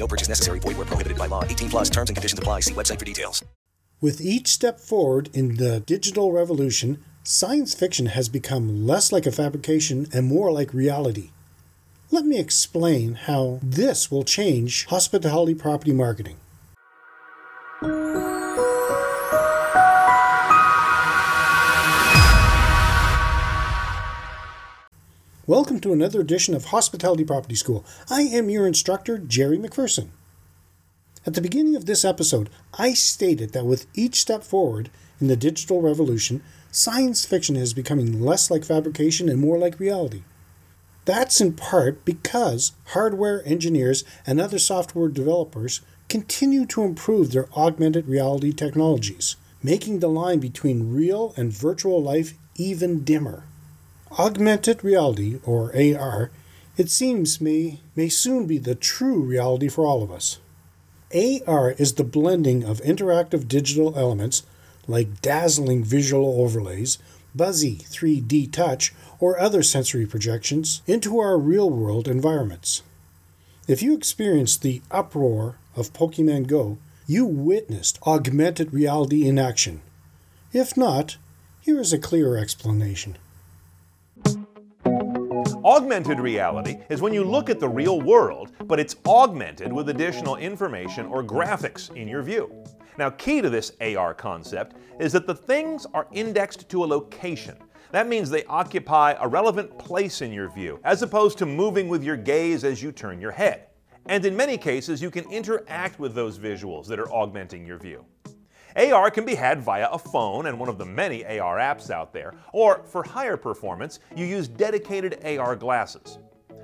No purchase necessary. Void where prohibited by law. 18 plus terms and conditions apply. See website for details. With each step forward in the digital revolution, science fiction has become less like a fabrication and more like reality. Let me explain how this will change hospitality property marketing. Welcome to another edition of Hospitality Property School. I am your instructor, Jerry McPherson. At the beginning of this episode, I stated that with each step forward in the digital revolution, science fiction is becoming less like fabrication and more like reality. That's in part because hardware engineers and other software developers continue to improve their augmented reality technologies, making the line between real and virtual life even dimmer. Augmented reality, or AR, it seems may, may soon be the true reality for all of us. AR is the blending of interactive digital elements like dazzling visual overlays, buzzy 3D touch, or other sensory projections into our real world environments. If you experienced the uproar of Pokemon Go, you witnessed augmented reality in action. If not, here is a clearer explanation. Augmented reality is when you look at the real world, but it's augmented with additional information or graphics in your view. Now, key to this AR concept is that the things are indexed to a location. That means they occupy a relevant place in your view, as opposed to moving with your gaze as you turn your head. And in many cases, you can interact with those visuals that are augmenting your view. AR can be had via a phone and one of the many AR apps out there, or for higher performance, you use dedicated AR glasses.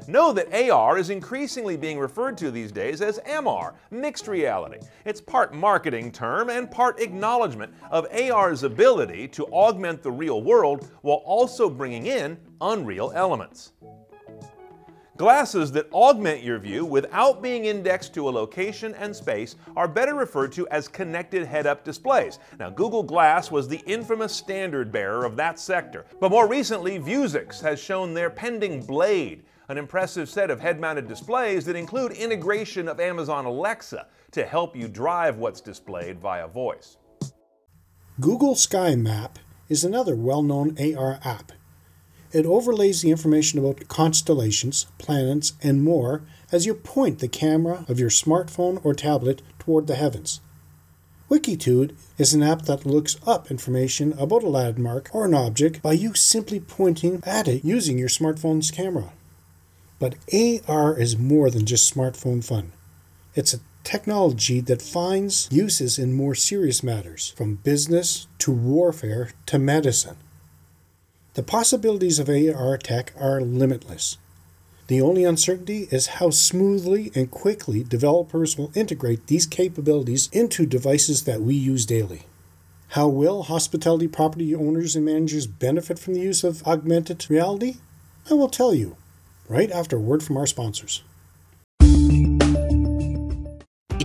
Know that AR is increasingly being referred to these days as MR, mixed reality. It's part marketing term and part acknowledgement of AR's ability to augment the real world while also bringing in unreal elements. Glasses that augment your view without being indexed to a location and space are better referred to as connected head up displays. Now, Google Glass was the infamous standard bearer of that sector, but more recently, Vuzix has shown their pending Blade, an impressive set of head mounted displays that include integration of Amazon Alexa to help you drive what's displayed via voice. Google Sky Map is another well known AR app. It overlays the information about constellations, planets, and more as you point the camera of your smartphone or tablet toward the heavens. Wikitude is an app that looks up information about a landmark or an object by you simply pointing at it using your smartphone's camera. But AR is more than just smartphone fun. It's a technology that finds uses in more serious matters, from business to warfare to medicine. The possibilities of AR tech are limitless. The only uncertainty is how smoothly and quickly developers will integrate these capabilities into devices that we use daily. How will hospitality property owners and managers benefit from the use of augmented reality? I will tell you right after a word from our sponsors.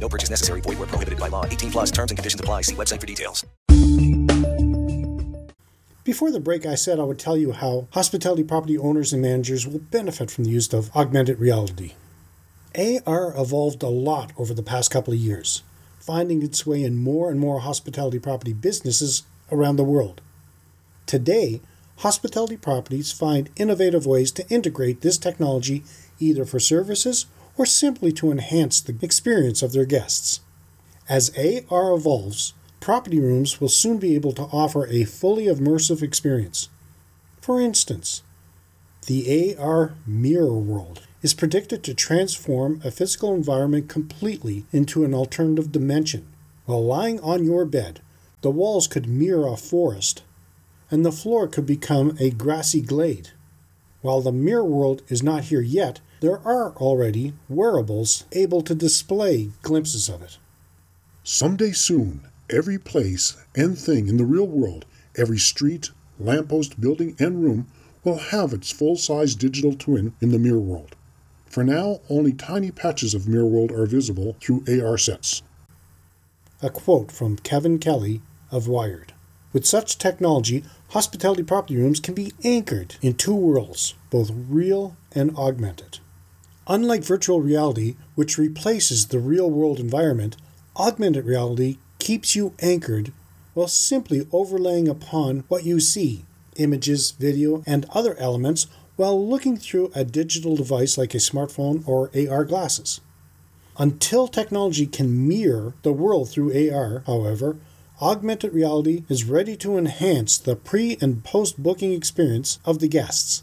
No purchase necessary. Void where prohibited by law. 18 plus terms and conditions apply. See website for details. Before the break, I said I would tell you how hospitality property owners and managers will benefit from the use of augmented reality. AR evolved a lot over the past couple of years, finding its way in more and more hospitality property businesses around the world. Today, hospitality properties find innovative ways to integrate this technology either for services or simply to enhance the experience of their guests. As AR evolves, property rooms will soon be able to offer a fully immersive experience. For instance, the AR Mirror World is predicted to transform a physical environment completely into an alternative dimension. While lying on your bed, the walls could mirror a forest, and the floor could become a grassy glade. While the mirror world is not here yet, there are already wearables able to display glimpses of it. Someday soon, every place and thing in the real world, every street, lamppost, building, and room will have its full size digital twin in the mirror world. For now, only tiny patches of mirror world are visible through AR sets. A quote from Kevin Kelly of Wired. With such technology, hospitality property rooms can be anchored in two worlds, both real and augmented. Unlike virtual reality, which replaces the real world environment, augmented reality keeps you anchored while simply overlaying upon what you see images, video, and other elements while looking through a digital device like a smartphone or AR glasses. Until technology can mirror the world through AR, however, augmented reality is ready to enhance the pre and post booking experience of the guests.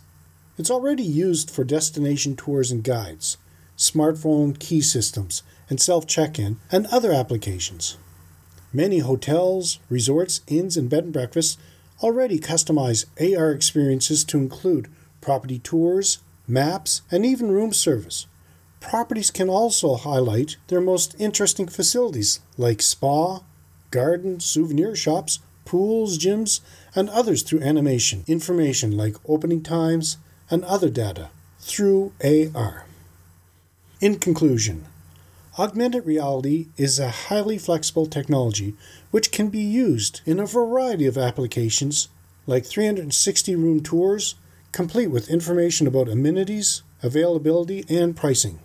It's already used for destination tours and guides, smartphone key systems, and self check in, and other applications. Many hotels, resorts, inns, and bed and breakfasts already customize AR experiences to include property tours, maps, and even room service. Properties can also highlight their most interesting facilities like spa, garden, souvenir shops, pools, gyms, and others through animation, information like opening times, and other data through AR. In conclusion, augmented reality is a highly flexible technology which can be used in a variety of applications like 360 room tours, complete with information about amenities, availability, and pricing.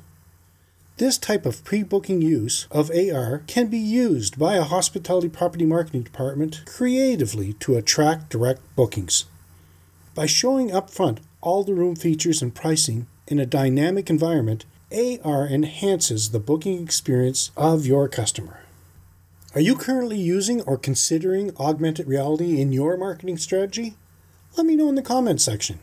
This type of pre booking use of AR can be used by a hospitality property marketing department creatively to attract direct bookings. By showing up front all the room features and pricing in a dynamic environment, AR enhances the booking experience of your customer. Are you currently using or considering augmented reality in your marketing strategy? Let me know in the comments section.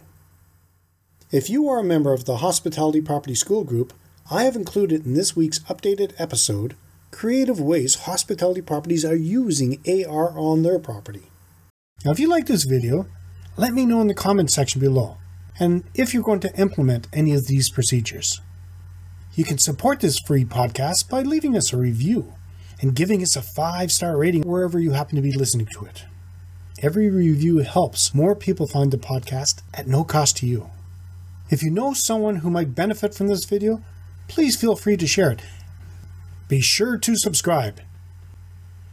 If you are a member of the Hospitality Property School Group, I have included in this week's updated episode creative ways hospitality properties are using AR on their property. Now, if you like this video, let me know in the comments section below, and if you're going to implement any of these procedures. You can support this free podcast by leaving us a review and giving us a five star rating wherever you happen to be listening to it. Every review helps more people find the podcast at no cost to you. If you know someone who might benefit from this video, please feel free to share it. Be sure to subscribe.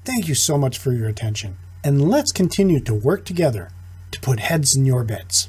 Thank you so much for your attention, and let's continue to work together to put heads in your beds.